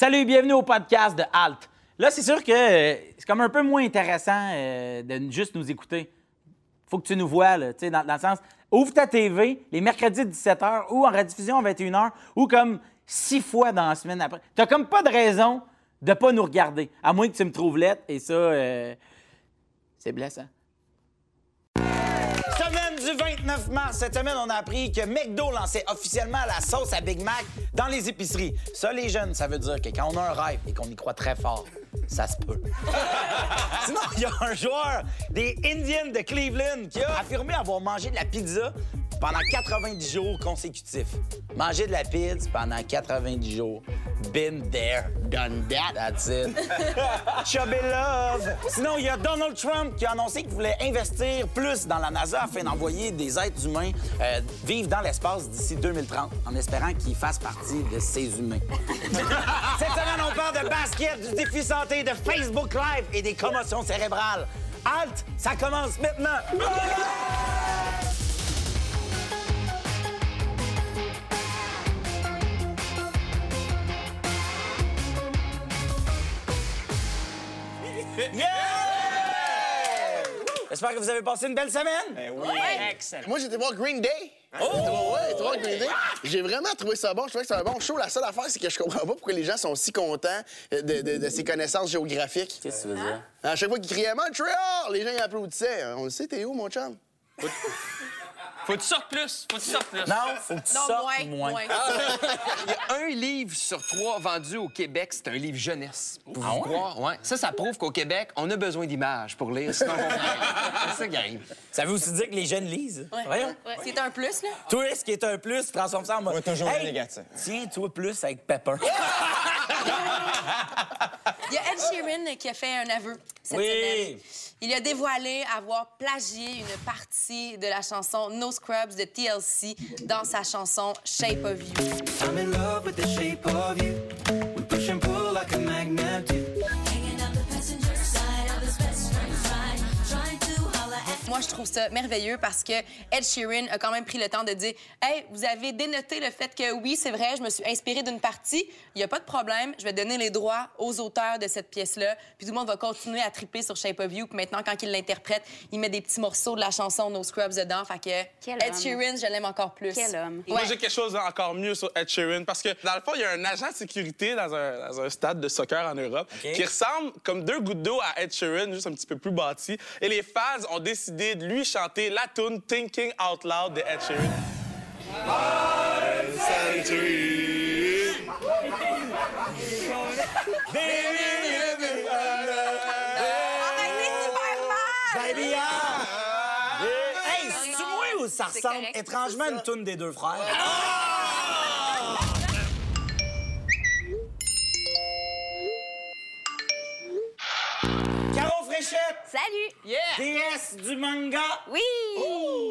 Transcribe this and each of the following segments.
Salut, bienvenue au podcast de Halt. Là, c'est sûr que euh, c'est comme un peu moins intéressant euh, de juste nous écouter. Faut que tu nous vois, là, tu sais, dans, le sens, ouvre ta TV les mercredis 17h ou en rediffusion à 21h ou comme six fois dans la semaine après. T'as comme pas de raison de pas nous regarder, à moins que tu me trouves lettre et ça, euh, c'est blessant. Du 29 mars. Cette semaine, on a appris que McDo lançait officiellement la sauce à Big Mac dans les épiceries. Ça, les jeunes, ça veut dire que quand on a un rêve et qu'on y croit très fort, ça se peut. Sinon, il y a un joueur des Indians de Cleveland qui a affirmé avoir mangé de la pizza pendant 90 jours consécutifs. Manger de la pizza pendant 90 jours. Been there, done that, that's it. Chubby love. Sinon, il y a Donald Trump qui a annoncé qu'il voulait investir plus dans la NASA afin d'envoyer des êtres humains euh, vivre dans l'espace d'ici 2030, en espérant qu'ils fassent partie de ces humains. Cette semaine, on parle de basket, du défi santé, de Facebook Live et des commotions cérébrales. Halt, ça commence maintenant. Yeah! J'espère que vous avez passé une belle semaine. Moi, j'étais voir Green Day. Oh! Ouais, j'étais voir Green Day. J'ai vraiment trouvé ça bon. Je trouvais que c'était un bon show. La seule affaire, c'est que je comprends pas pourquoi les gens sont si contents de, de- de ces connaissances géographiques. Qu'est-ce que tu veux dire? À chaque fois qu'ils criaient Montréal, les gens ils applaudissaient. On le sait, t'es où, mon chum? Faut que tu sortes plus. Faut que tu sortes plus. Non, faut que tu Non, sortes moins, moins. moins. Il y a un livre sur trois vendu au Québec, c'est un livre jeunesse. Pour Ah vous ouais? croire, ouais. Ça, ça prouve qu'au Québec, on a besoin d'images pour lire, sinon on C'est ça qui arrive. Ça veut aussi dire que les jeunes lisent. Voyons. Ouais, C'est un plus, là? Toi, ce qui est un plus, transforme ça en mode. Ouais, toujours Hey, négatif. Tiens, toi, plus avec Pepper. Il y a Ed Sheeran qui a fait un aveu cette Oui. semaine. Il a dévoilé avoir plagié une partie de la chanson No Scrubs de TLC dans sa chanson Shape of You. I'm in love with the shape of you. We push and pull like a magnet trouve ça merveilleux parce que Ed Sheeran a quand même pris le temps de dire Hey, vous avez dénoté le fait que oui, c'est vrai, je me suis inspiré d'une partie. Il n'y a pas de problème. Je vais donner les droits aux auteurs de cette pièce-là. Puis tout le monde va continuer à triper sur Shape of You. Puis maintenant, quand il l'interprète, il met des petits morceaux de la chanson No Scrubs dedans. Fait que Quel Ed homme. Sheeran, je l'aime encore plus. Quel homme. Moi, j'ai quelque chose encore mieux sur Ed Sheeran parce que, dans le fond, il y a un agent de sécurité dans un, dans un stade de soccer en Europe qui ressemble comme deux gouttes d'eau à Ed Sheeran, juste un petit peu plus bâti. Et les fans ont décidé de lui chanter la tune Thinking Out Loud de Ed Sheeran. Baby! Hey, c'est-tu moi ou ça ressemble correct, étrangement à une ça. toune des deux frères? Salut! DS du manga! Oui!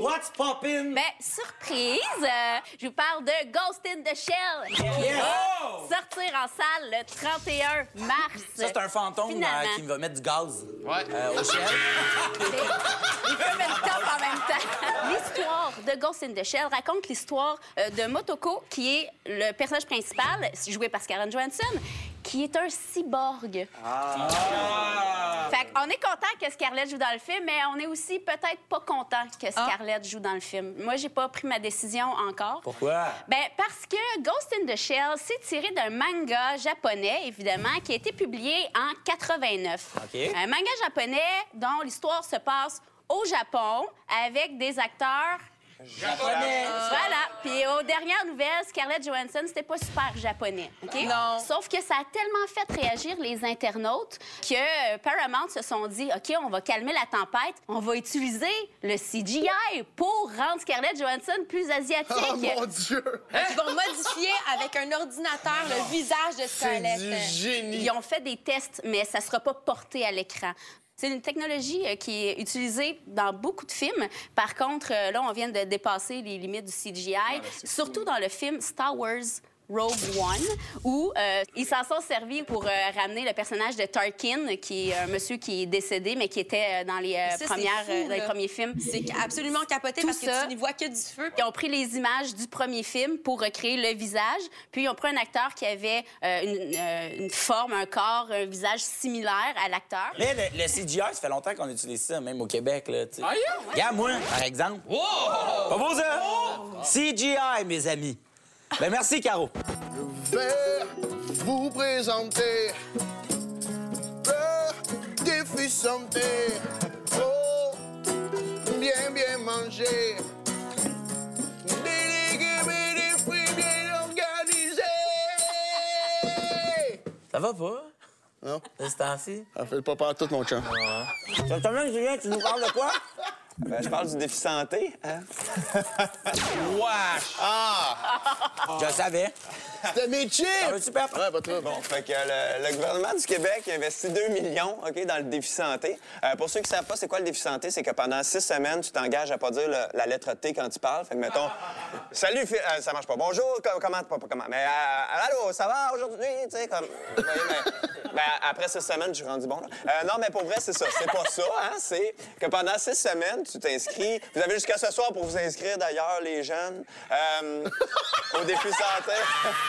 What's poppin'? Ben, surprise! euh, je vous parle de Ghost in the Shell qui va sortir en salle le 31 mars. Ça, c'est un fantôme euh, qui va mettre du gaz Ouais. euh, au ciel. Il peut mettre le top en même temps. L'histoire de Ghost in the Shell raconte l'histoire de Motoko, qui est le personnage principal, joué par Scarlett Johansson, qui est un cyborg. Fait qu'on est content que Scarlett joue dans le film, mais on est aussi peut-être pas content que Scarlett joue dans le film. Moi, j'ai pas pris ma décision encore. Pourquoi? Ben, parce que Ghost in the Shell, c'est tiré d'un manga japonais, évidemment, qui a été publié en 89. OK. Un manga japonais dont l'histoire se passe au Japon avec des acteurs. Japonais! Voilà. Puis aux dernières nouvelles, Scarlett Johansson, c'était pas super japonais. OK? Non. Sauf que ça a tellement fait réagir les internautes que euh, Paramount se sont dit OK, on va calmer la tempête, on va utiliser le CGI pour rendre Scarlett Johansson plus asiatique. Oh mon Dieu! Ils vont modifier avec un ordinateur le visage de C'est Scarlett. du génie. Ils ont fait des tests, mais ça ne sera pas porté à l'écran. C'est une technologie euh, qui est utilisée dans beaucoup de films. Par contre, euh, là, on vient de dépasser les limites du CGI, surtout dans le film Star Wars Rogue One, où euh, ils s'en sont servis pour euh, ramener le personnage de Tarkin, qui est un monsieur qui est décédé, mais qui était euh, dans les, euh, Ça, premières, fou, dans les premiers films. C'est absolument capoté Tout parce ça. que tu n'y vois que du feu. Ils ont pris les images du premier film pour recréer le visage, puis ils ont pris un acteur qui avait euh, une, euh, une forme, un corps, un visage similaire à l'acteur. Mais le, le CGI, ça fait longtemps qu'on utilise ça, même au Québec. Là. Ah, yeah? Regarde, moi, par exemple. Pas beau, ça? CGI, mes amis. Ben, merci, Caro. Je vais vous présenter le défi santé. Faut bien, bien manger. Des légumes et des fruits bien organisés. Ça va pas? Non, De ce temps-ci? ça fait pas peur tout mon chum. Cette semaine, Julien, tu nous parles de quoi? Ben, je parle du défi santé. Hein? Wesh! Je le savais. C'était mes chips! Ça va super. Ouais, pas trop. Bon, fait que le, le gouvernement du Québec a investi 2 millions OK, dans le défi santé. Euh, pour ceux qui ne savent pas, c'est quoi le défi santé? C'est que pendant six semaines, tu t'engages à pas dire le- la lettre T quand tu parles. Fait que, mettons, salut, euh, ça marche pas. Bonjour, com- comment, pas, pas comment, mais euh, allô, ça va aujourd'hui? Tu sais, comme. ben, après six semaines, je suis rendu bon. Là. Euh, non, mais pour vrai, c'est ça. C'est pas ça, hein? C'est que pendant six semaines, tu t'inscris. Vous avez jusqu'à ce soir pour vous inscrire, d'ailleurs, les jeunes, euh, au défi santé.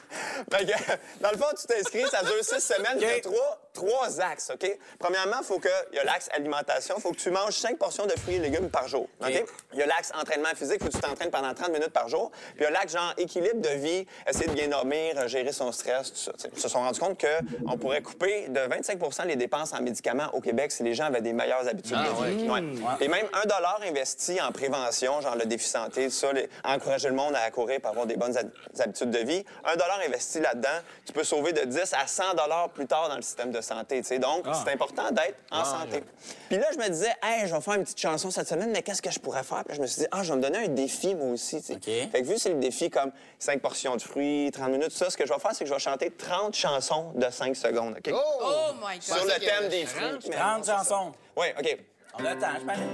dans le fond, tu t'inscris, ça dure six semaines. Il y a trois, trois axes, OK? Premièrement, il faut que... Il y a l'axe alimentation. Il faut que tu manges cinq portions de fruits et légumes par jour, OK? Il y a l'axe entraînement physique. Il faut que tu t'entraînes pendant 30 minutes par jour. Puis il y a l'axe genre équilibre de vie, essayer de bien dormir, gérer son stress, tout ça. t'sais. Ils se sont rendus compte qu'on pourrait couper de 25% les dépenses en médicaments au Québec si les gens avaient des meilleures habitudes de vie. Ouais. Et même un dollar investi en prévention, genre le défi santé, tout ça, les- encourager le monde à courir pour avoir des bonnes hab- habitudes de vie. Un dollar investi là-dedans, tu peux sauver de 10 à 100 dollars plus tard dans le système de santé. tu sais. Donc, c'est important d'être en santé. Puis là, je me disais, hey, je vais faire une petite chanson cette semaine, mais qu'est-ce que je pourrais faire? Puis je me suis dit, ah, je vais me donner un défi, moi aussi. tu sais. OK. Fait que vu que c'est le défi comme 5 portions de fruits, 30 minutes, tout ça, ce que je vais faire, c'est que je vais chanter 30 chansons de 5 secondes. OK? Oh my God. Sur le thème des fruits. 30 chansons. Oui, OK. On a le temps, je m'arrête.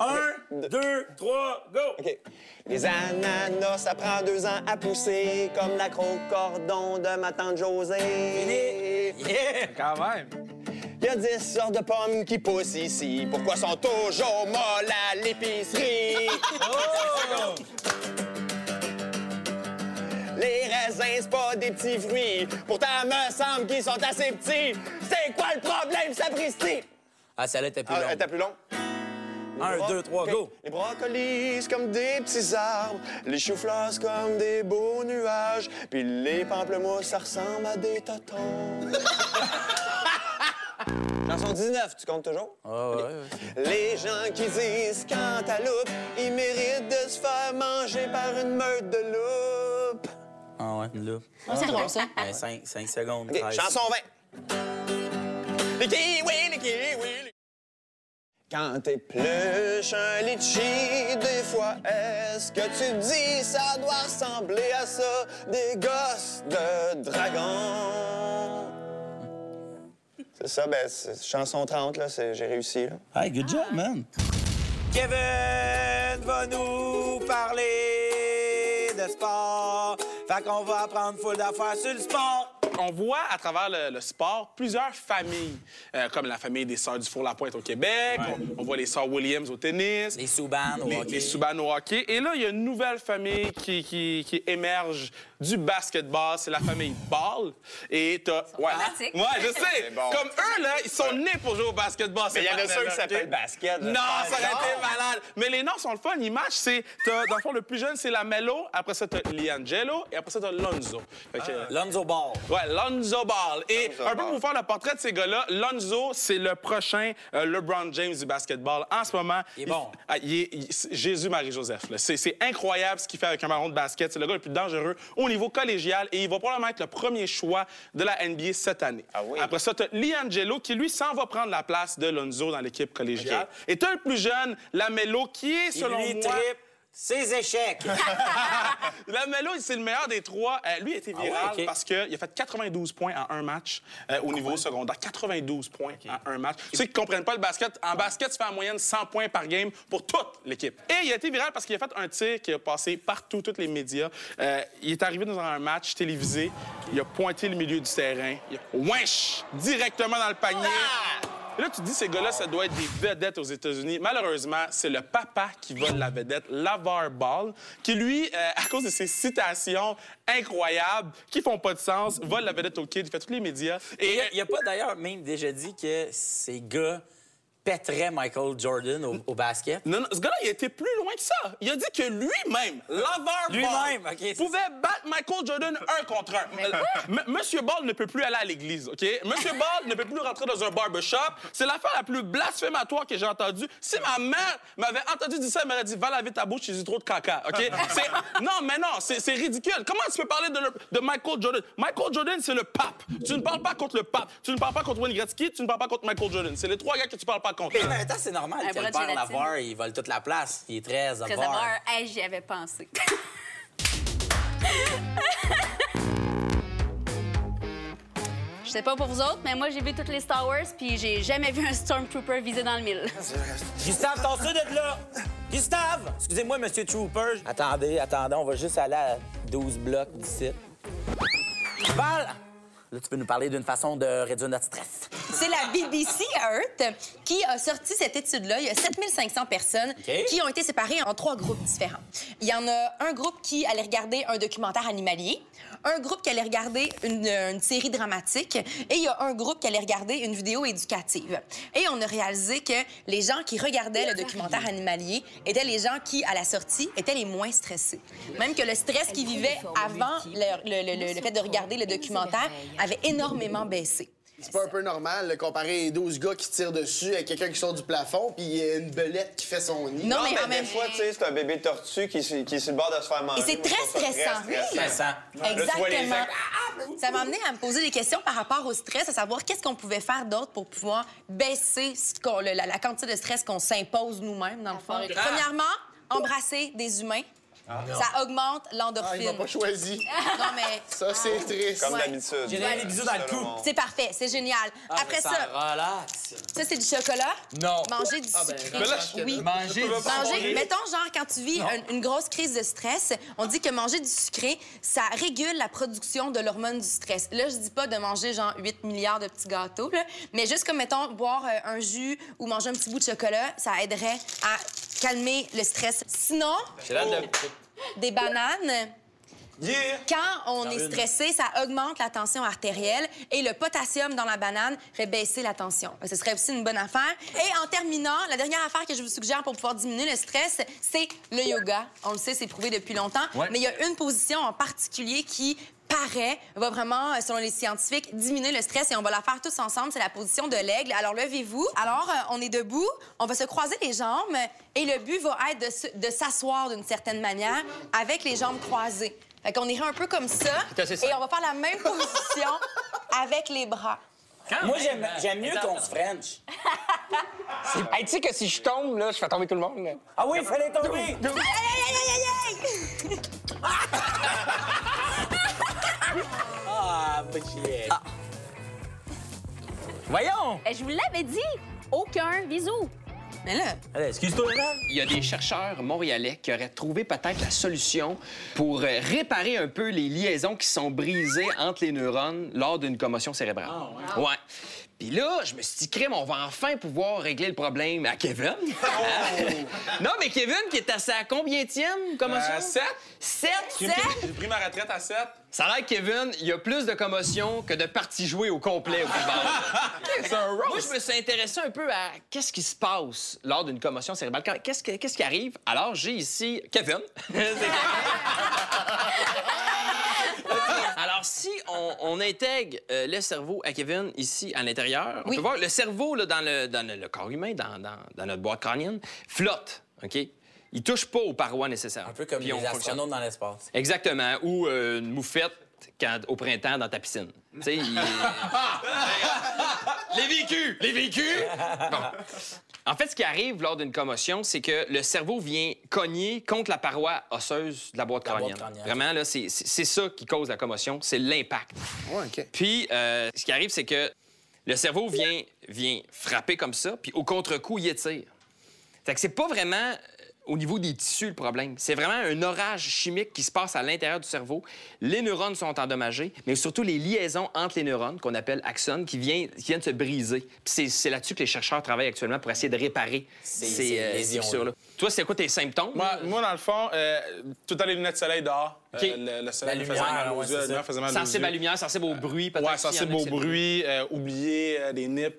Un, deux, trois, go! OK. Les ananas, ça prend deux ans à pousser, comme la cordon de ma tante Josée. Yeah! Quand même. Il y a dix sortes de pommes qui poussent ici. Pourquoi sont toujours molles à l'épicerie? Oh! Les raisins, c'est pas des petits fruits. Pourtant, me semble qu'ils sont assez petits. C'est quoi le problème, sapristi? Ah, celle-là était plus Ah, longue. t'as plus long? Un, deux, trois, go! Les brocolis, comme des petits arbres. Les choux-fleurs, comme des beaux nuages. Puis les pamplemousses, ça ressemble à des totons. Chanson 19, tu comptes toujours? Ah, ouais, ouais. Les gens qui disent cantaloupe, ils méritent de se faire manger par une meute de loupe. Ah, ouais, là. C'est drôle, ça. 5, secondes. OK, 13. chanson 20. Les kiwis, les kiwis, les... Quand t'épluches un litchi, des fois, est-ce que tu dis ça doit ressembler à ça, des gosses de dragon? C'est ça, ben, c'est chanson 30, là, c'est- j'ai réussi, là. Hey, good job, man. Kevin va nous parler de sport. Fait qu'on va apprendre full d'affaires sur le sport. On voit à travers le, le sport plusieurs familles, euh, comme la famille des Sœurs du Four-la-Pointe au Québec. On, on voit les Sœurs Williams au tennis. Les Souban au les, hockey. les Subban au hockey. Et là, il y a une nouvelle famille qui, qui, qui émerge du basketball. C'est la famille Ball. Et t'as... Ouais. fanatiques. Ouais, je sais. bon. Comme eux, là, ils sont nés pour jouer au basketball. Mais il y en a ceux qui s'appellent basket. Non, ça aurait été malade. Mais les noms sont le fun. Ils matchent. C'est, t'as- dans le fond, le plus jeune, c'est la Mello. Après ça, t'as Liangelo. Et après ça, t'as Lonzo. Que, Lonzo Ball. Ouais, Lonzo Ball. Et Lonzo un peu Ball. pour vous faire le portrait de ces gars-là, Lonzo, c'est le prochain euh, LeBron James du basketball. En ce moment, Il est bon. ah, il est- il- c'est Jésus-Marie-Joseph. C'est incroyable ce qu'il fait avec un ballon de basket. C'est le gars le plus dangereux au niveau collégial et il va probablement être le premier choix de la NBA cette année. Ah oui? Après ça, tu as Liangelo qui, lui, s'en va prendre la place de Lonzo dans l'équipe collégiale. Et tu as le plus jeune, Lamelo, qui est, selon lui, moi... Ses échecs. Lamelo, c'est le meilleur des trois. Euh, lui, a été viral Ah ouais, ok. parce qu'il a fait 92 points en un match euh, au niveau secondaire. 92 points en un match. Ceux qui ne comprennent pas le basket, en basket, tu fais en moyenne 100 points par game pour toute l'équipe. Et il a été viral parce qu'il a fait un tir qui a passé partout, tous les médias. Euh, il est arrivé dans un match télévisé, il a pointé le milieu du terrain, il a wesh directement dans le panier. Et là, tu te dis, ces gars-là, ça doit être des vedettes aux États-Unis. Malheureusement, c'est le papa qui vole la vedette, Lavar Ball, qui, lui, euh, à cause de ses citations incroyables, qui font pas de sens, vole la vedette au kid, il fait tous les médias. Et Il n'y a, pas d'ailleurs même déjà dit que ces gars pèteraient Michael Jordan au, au basket. Non, non, ce gars-là, il été plus loin que ça. Il a dit que lui-même, Lavar Lui-même, Ball, pouvait battre Michael Jordan un contre un. Monsieur Ball ne peut plus aller à l'église, OK? Monsieur Ball ne peut plus rentrer dans un barbershop. C'est l'affaire la plus blasphématoire que j'ai entendue. Si ma mère m'avait entendu dire ça, elle m'aurait dit « Va laver ta bouche, j'ai dit trop de caca, OK? Non, mais non, c'est ridicule. Comment tu peux parler de, le- de Michael Jordan? Michael Jordan, c'est le pape. Tu ne parles pas contre le pape. Tu ne parles pas contre Wayne Gretzky. Tu ne parles pas contre Michael Jordan. C'est les trois gars que tu parles pas contre. Mais en même temps, c'est normal Un le de père gélatine. Lavar, il vole toute la place. Il est très Très avare. avare. Hey, j'y avais pensé. Je sais pas pour vous autres, mais moi, j'ai vu toutes les Star Wars, puis j'ai jamais vu un Stormtrooper visé dans le mille. Gustave, t'en ça de là! Gustave! Excusez-moi, Monsieur Trooper. Attendez, attendez, on va juste aller à 12 blocs d'ici. Val! Là, tu peux nous parler d'une façon de réduire notre stress. C'est la BBC Earth qui a sorti cette étude-là. Il y a 7500 personnes qui ont été séparées en trois groupes différents. Il y en a un groupe qui allait regarder un documentaire animalier, un groupe qui allait regarder une, une série dramatique et il y a un groupe qui allait regarder une vidéo éducative. Et on a réalisé que les gens qui regardaient le documentaire animalier étaient les gens qui, à la sortie, étaient les moins stressés. Même que le stress qu'ils vivaient avant le, le- le- le fait de regarder le documentaire avait énormément baissé. C'est pas un peu normal de comparer 12 gars qui tirent dessus avec quelqu'un qui sort du plafond puis il y a une belette qui fait son nid. Non, Non, mais en même des fois, tu sais, c'est un bébé tortue qui, est- qui est sur le bord de se faire manger. Et c'est Moi, je très trouve ça stressant. Stressant. Là, tu vois les Exactement. gens- Ça m'a amené à me poser des questions par rapport au stress, à savoir qu'est-ce qu'on pouvait faire d'autre pour pouvoir baisser ce qu'on- le- la, la quantité de stress qu'on s'impose nous-mêmes, dans le fond. Premièrement, embrasser des humains. Ça augmente Ah, il l'endorphine. m'a pas choisi. non, mais Ça, c'est triste. Comme Ouais. d'habitude. J'ai donné les bisous dans le cou. C'est parfait, c'est génial. Après ça, Relax. ça, c'est du chocolat? Non. Manger du sucré. Mais là, oui. Manger du Manger, mettons, genre, quand tu vis un- une grosse crise de stress, on dit que manger du sucré, ça régule la production de l'hormone du stress. Là, je dis pas de manger, genre, 8 milliards de petits gâteaux, là, mais juste comme, mettons, boire euh, un jus ou manger un petit bout de chocolat, ça aiderait à calmer le stress. Sinon, de... des bananes. Yeah! Quand on est stressé, ça augmente la tension artérielle et le potassium dans la banane fait baisser la tension. Ce serait aussi une bonne affaire. Et en terminant, la dernière affaire que je vous suggère pour pouvoir diminuer le stress, c'est le yoga. On le sait, c'est prouvé depuis longtemps, Ouais. mais il y a une position en particulier qui paraît, va vraiment, euh, selon les scientifiques, diminuer le stress et on va la faire tous ensemble. C'est la position de l'aigle. Alors, levez-vous. Alors, euh, on est debout, on va se croiser les jambes et le but va être de se- de s'asseoir d'une certaine manière avec les jambes croisées. Fait qu'on irait un peu comme ça et on va faire la même position avec les bras. Moi, j'aime j'aime mieux qu'on se French. Hey, tu sais que si je tombe, là, je fais tomber tout le monde. là. Ah oui, il fallait tomber! Aïe, aïe, aïe, aïe, aïe, Ah, bullshit. Voyons! Eh, je vous l'avais dit. Aucun bisou. Mais là, Allez, excuse-toi. Il y a des chercheurs montréalais qui auraient trouvé peut-être la solution pour euh, réparer un peu les liaisons qui sont brisées entre les neurones lors d'une commotion cérébrale. ouais. Puis là, je me suis dit, crème, on va enfin pouvoir régler le problème à Kevin. non, mais Kevin, qui est à sa combientième commotion? Sept. Sept? J'ai pris, j'ai pris ma retraite à 7. Ça a l'air que Kevin, il y a plus de commotion que de parties jouées au complet au football. C'est un roast. Moi, je me suis intéressé un peu à qu'est-ce qui se passe lors d'une commotion cérébrale. Qu'est-ce, que- qu'est-ce qui arrive? Alors, j'ai ici Kevin. Alors, si on, on intègre euh, le cerveau à Kevin ici à l'intérieur, on Oui. peut voir le cerveau là, dans, le, dans le- le corps humain, dans, dans- dans notre boîte crânienne, flotte. OK? Il touche pas aux parois nécessaires. Un peu comme les astronautes dans l'espace. Exactement. Ou euh, une moufette quand- au printemps dans ta piscine. Tu sais, il- Les vécus! Les vécus! Bon. En fait, ce qui arrive lors d'une commotion, c'est que le cerveau vient cogner contre la paroi osseuse de la boîte La boîte crânienne. Vraiment, là, c'est ça qui cause la commotion, c'est l'impact. Ouais. Puis, euh, ce qui arrive, c'est que le cerveau vient, vient frapper comme ça, puis au contre-coup, il étire. Fait que c'est pas vraiment au niveau des tissus le problème. C'est vraiment un orage chimique qui se passe à l'intérieur du cerveau. Les neurones sont endommagés, mais surtout les liaisons entre les neurones, qu'on appelle axones, qui, vient- qui viennent se briser. Puis c'est- c'est là-dessus que les chercheurs travaillent actuellement pour essayer de réparer Ces- ces, ces euh, ces. Toi, c'est quoi tes symptômes? Moi, moi, dans le fond, euh, tout temps les lunettes de soleil dehors. Euh, le, le soleil La me faisait lumière, mal aux ouais, yeux. c'est la lumière ça. faisait mal aux sensible à la lumière, sensible au bruit, peut-être. Ouais, sensible au bruit, euh, oublier euh, des nips,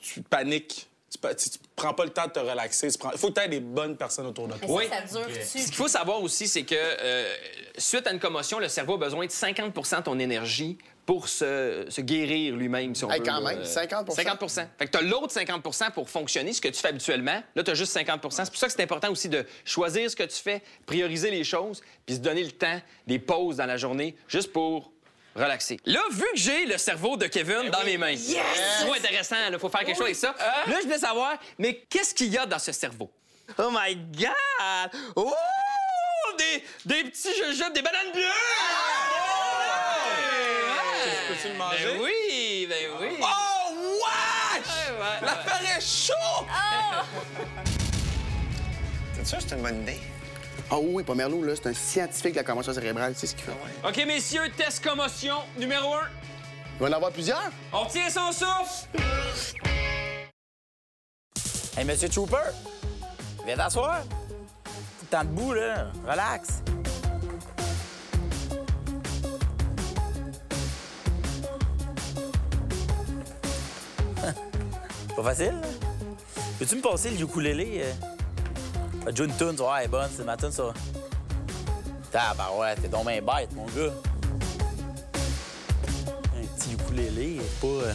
tu paniques. Tu, tu prends pas le temps de te relaxer. Il faut que tu aies des bonnes personnes autour de toi. Oui. Ça dure-tu? Ce qu'il faut savoir aussi, c'est que euh, suite à une commotion, le cerveau a besoin de 50% de ton énergie pour se, se guérir lui-même, si on Hey, veut. quand même, 50 50 Fait que tu as l'autre 50% pour fonctionner, ce que tu fais habituellement. Là, tu as juste 50% C'est pour ça que c'est important aussi de choisir ce que tu fais, prioriser les choses, puis se donner le temps, des pauses dans la journée, juste pour relaxer. Là, vu que j'ai le cerveau de Kevin dans mes mains, c'est trop intéressant, il faut faire quelque chose avec ça. Là, je voulais savoir, mais qu'est-ce qu'il y a dans ce cerveau? Oh my God! Oh! Des, des petits jujubes, des bananes bleues! Ouais! Peux-tu le manger? Ben oui, ben oui. Oh, wesh! Ouais, ouais. L'affaire est chaud! T'es sûr que c'est une bonne idée? Ah oui, oui, Pomerleau, là, c'est un scientifique de la commotion cérébrale, c'est ce qu'il fait. OK, messieurs, test commotion numéro un. Il va en avoir plusieurs? On tient son souffle. Hey, Monsieur Trooper, viens t'asseoir. Tout le temps debout, là. Relax. Pas facile, là? Peux-tu me passer le ukulélé? Euh... Une tune, tu vois, elle est bonne, c'est ma tune, ça. Tabarouette, t'es donc bien bête, mon gars. Un petit ukulélé, pas... euh,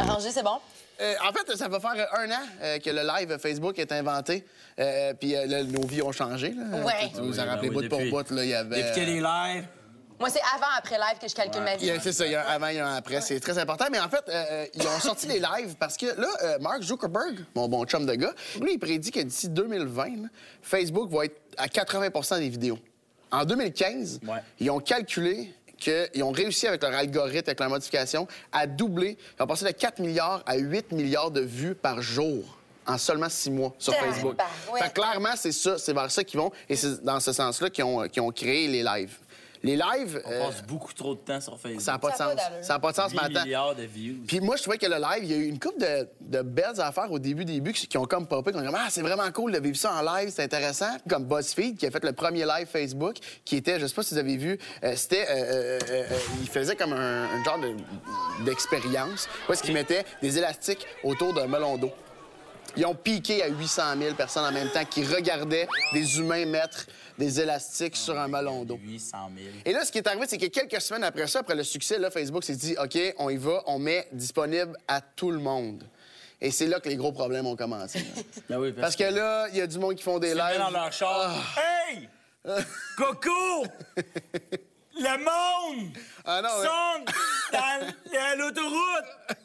Arrangé, c'est bon? Euh, en fait, ça va faire un an euh, que le live Facebook est inventé. Euh, puis euh, nos vies ont changé. Là. Ouais. Tu vous en Oui, rappelez ben bout pour depuis- bout, là, il y avait... D'écouter des lives. Moi, c'est avant, après live que je calcule ma vie. C'est ça, il y a un avant, il y a un après. C'est très important. Mais en fait, euh, ils ont sorti les lives parce que là, euh, Mark Zuckerberg, mon bon chum de gars, lui, il prédit que d'ici 2020, là, Facebook va être à 80% des vidéos. En 2015, Ouais. ils ont calculé qu'ils ont réussi avec leur algorithme, avec leur modification, à doubler. Ils ont passé de 4 milliards à 8 milliards de vues par jour en seulement six mois sur. Facebook. Fait clairement, c'est ça, c'est vers ça qu'ils vont. Et c'est dans ce sens-là qu'ils ont, qu'ils ont créé les lives. Les lives, On euh, passe beaucoup trop de temps sur Facebook. ça n'a pas de Ça a pas sens. Ça n'a pas de sens 8 maintenant. milliards de views. Puis moi, je trouvais que le live, il y a eu une couple de, de belles affaires au début, début, qui qui ont comme popé, qui ont dit Ah, c'est vraiment cool de vivre ça en live, c'est intéressant. Comme BuzzFeed, qui a fait le premier live Facebook, qui était, je sais pas si vous avez vu, euh, c'était. euh, euh, euh, euh, il faisait comme un, un genre de- d'expérience, où est-ce qu'il mettait des élastiques autour d'un melon d'eau. Ils ont piqué à 800 000 personnes en même temps qui regardaient des humains mettre des élastiques sur un melon d'eau. 800 000. Et là, ce qui est arrivé, c'est que quelques semaines après ça, après le succès, là, Facebook s'est dit OK, on y va, on met disponible à tout le monde. Et c'est là que les gros problèmes ont commencé. Ben oui, Parce que là, il y a du monde qui font des lives. dans leur char. Hey! Coco! Le monde! Ah non, ouais. Dans l'autoroute!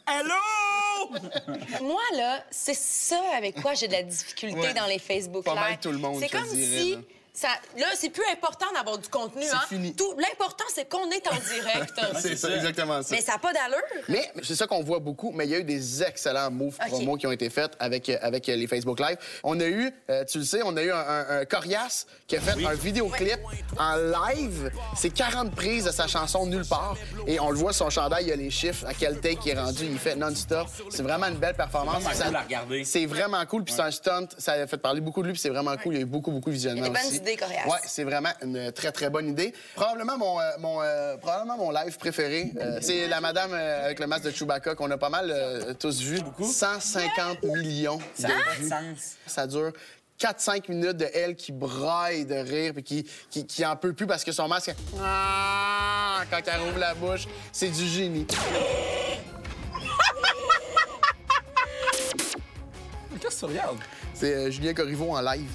Moi, là, c'est ça avec quoi j'ai de la difficulté Ouais. dans les Facebook Pas mal tout le monde, C'est comme dirais, si... là. Ça, là, c'est plus important d'avoir du contenu. C'est hein. fini. Tout- L'important, c'est qu'on est en direct. C'est ça, exactement ça. Mais ça n'a pas d'allure. Mais c'est ça qu'on voit beaucoup, mais il y a eu des excellents moves OK. promo qui ont été faits avec, euh, avec euh, les Facebook Live. On a eu, euh, tu le sais, on a eu un, un- un Corias qui a fait un vidéoclip en live. C'est 40 prises de sa chanson Nulle part. Et on le voit, son chandail, il y a les chiffres, à quel take il est rendu, il fait non-stop. C'est vraiment une belle performance. Vraiment Ça- cool à regarder. C'est vraiment cool, puis c'est un stunt. Ça a fait parler beaucoup de lui, puis c'est vraiment cool. Il y a eu beaucoup, beaucoup de visionnements aussi. Corias. Ouais, c'est vraiment une très, très bonne idée. Probablement mon, euh, mon, euh, probablement mon live préféré, euh, c'est la madame euh, avec le masque de Chewbacca qu'on a pas mal euh, tous vu. 150 millions de vues. sens. Ça dure 4-5 minutes de elle qui braille de rire puis qui, qui, qui en peut plus parce que son masque... Ah, Quand elle ouvre la bouche, c'est du génie. Qu'est-ce que tu regardes? C'est euh, Julien Corriveau en live.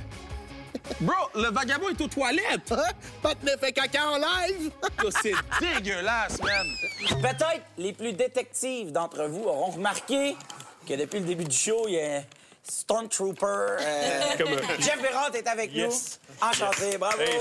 Bro, le vagabond est aux toilettes! Hein? Pas de fait caca en live! C'est dégueulasse, man! Peut-être les plus détectives d'entre vous auront remarqué que depuis le début du show, il y a un Stormtrooper. euh, Comme, euh, Jeff Bérard est avec Yes. nous. Enchanté, bravo! Hey,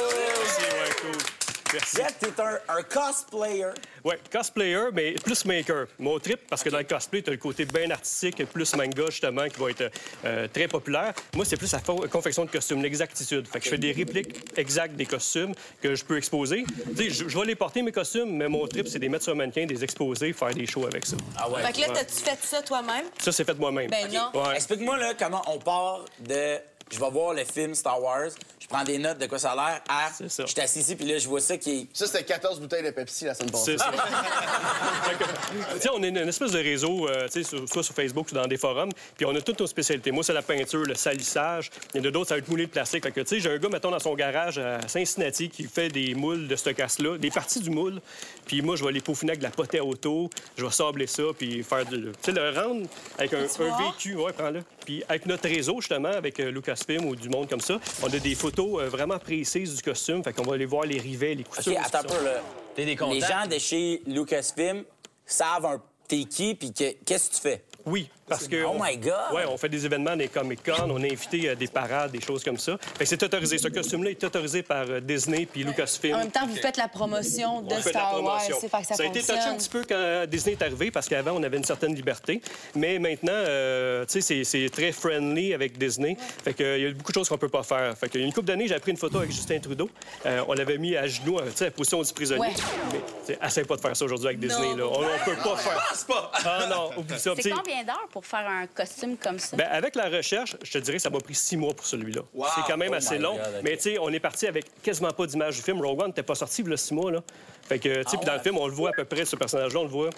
merci, t'es un, un cosplayer. Ouais, cosplayer, mais plus maker. Mon trip, parce que dans le cosplay, tu as le côté bien artistique, plus manga, justement, qui va être euh, très populaire. Moi, c'est plus la confection de costumes, l'exactitude. Fait que je fais des répliques exactes des costumes que je peux exposer. Tu sais, je, je vais les porter, mes costumes, mais mon trip, c'est des mettre sur un mannequin, des exposer, faire des shows avec ça. Ah ouais. Fait que là, t'as-tu fait ça toi-même? Ça, c'est fait moi-même. Ben non. Ouais. Explique-moi là comment on part de je vais voir le film Star Wars, je prends des notes de quoi ça a l'air ça. je suis assis ici puis là je vois ça qui est Ça, c'était 14 bouteilles de Pepsi la semaine passée. C'est ça. Fait que, tu sais, on est une, espèce de réseau, euh, tu sais, sur- soit sur Facebook, soit dans des forums, puis on a toutes nos spécialités. Moi, c'est la peinture, le salissage. Il y en a d'autres, ça va être moulé de plastique. Fait que, tu sais, j'ai un gars, mettons, dans son garage à Cincinnati qui fait des moules de ce casse-là, des parties du moule. Puis moi, je vais les peaufiner avec de la potée auto, je vais sabler ça, puis faire de... Tu sais, le rendre avec un, vécu, ouais, prends-le. Puis avec notre réseau, justement, avec euh, Lucasfilm ou du monde comme ça, on a des photos euh, vraiment précises du costume. Fait qu'on va aller voir les rivets, les OK, coutures. attends un peu là. T'as des Les gens de chez Lucasfilm savent un t'es qui puis que- qu'est-ce que tu fais? Oui, parce que. Oh on- my God! Ouais, on fait des événements, des Comic-Con, on a invité à des parades, des choses comme ça. Fait que c'est autorisé. Ce costume-là est autorisé par euh, Disney puis Lucasfilm. En même temps, vous faites la promotion de On fait de la Star Wars. fait que ça, a été touché un petit peu quand Disney est arrivé parce qu'avant, on avait une certaine liberté. Mais maintenant, euh, tu sais, c'est- très friendly avec Disney. Fait que, euh, il y a beaucoup de choses qu'on peut pas faire. Fait que, il y a une couple d'années, j'ai pris une photo avec Justin Trudeau. Euh, on l'avait mis à genoux, euh, tu sais, à position du prisonnier. Ouais. Mais, tu sais, essaie pas de faire ça aujourd'hui avec Disney. Non. Là. On, on peut pas faire. Ah non, oublie ça. C'est combien d'heures pour faire un costume comme ça? Ben, avec la recherche, je te dirais que ça m'a pris six mois pour celui-là. C'est quand même Oh assez long. God. Mais tu sais, on est parti avec quasiment pas d'image du film. Rogue One n'était pas sorti il y a six mois. Là. Fait que, tu sais, puis dans le film, on le voit à peu près, ce personnage-là, on le voit.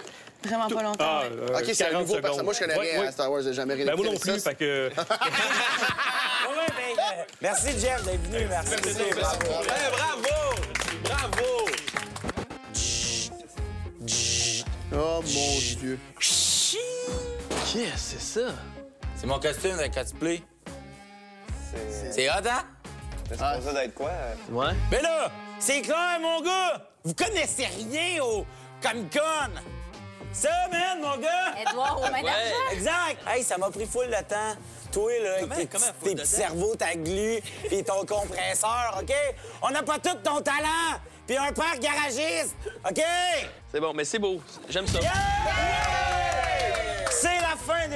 Vraiment pas longtemps. Ah, euh, OK, c'est un 40 nouveau secondes. personnage. Moi, je connais Ouais, rien ouais. à Star Wars. J'ai jamais rien Ben, moi non plus. ça. Fait que... Ah ouais, ben, euh, merci Jeff d'être venu. Merci. beaucoup. Bravo. Hey, bravo! Bravo! Oh, mon Dieu. Qu'est-ce que c'est ça? C'est mon costume de cosplay. C'est hot, hein? C'est supposé d'être quoi? euh? Ouais. Mais là, c'est clair, mon gars! Vous connaissez rien au Comic-Con! Ça, man, mon gars! Edouard, mains d'argent? Exact! Hey, ça m'a pris full de temps. Toi, là, avec tes, comment petits- tes cerveaux, ta glu, puis ton compresseur, OK? On n'a pas tout ton talent! Puis un père garagiste, OK? C'est bon, mais c'est beau. J'aime ça. C'est fin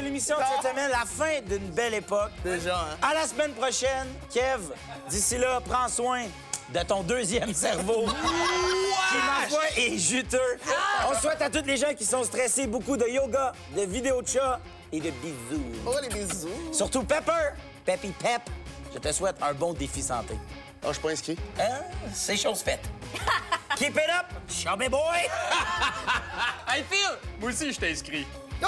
de l'émission de cette semaine, la fin d'une belle époque. Déjà, hein? À la semaine prochaine, Kev. D'ici là, prends soin de ton deuxième cerveau. Qui, ma foi, est juteux. On souhaite à toutes les gens qui sont stressés beaucoup de yoga, de vidéo de chat et de bisous. Oh, les bisous. Surtout Pepper, Peppy Pep. Je te souhaite un bon défi santé. Oh, je suis pas inscrit. Hein? C'est chose faite. Keep it up, chubby boy! Hey, Phil! Moi aussi, je t'ai inscrit. Oh!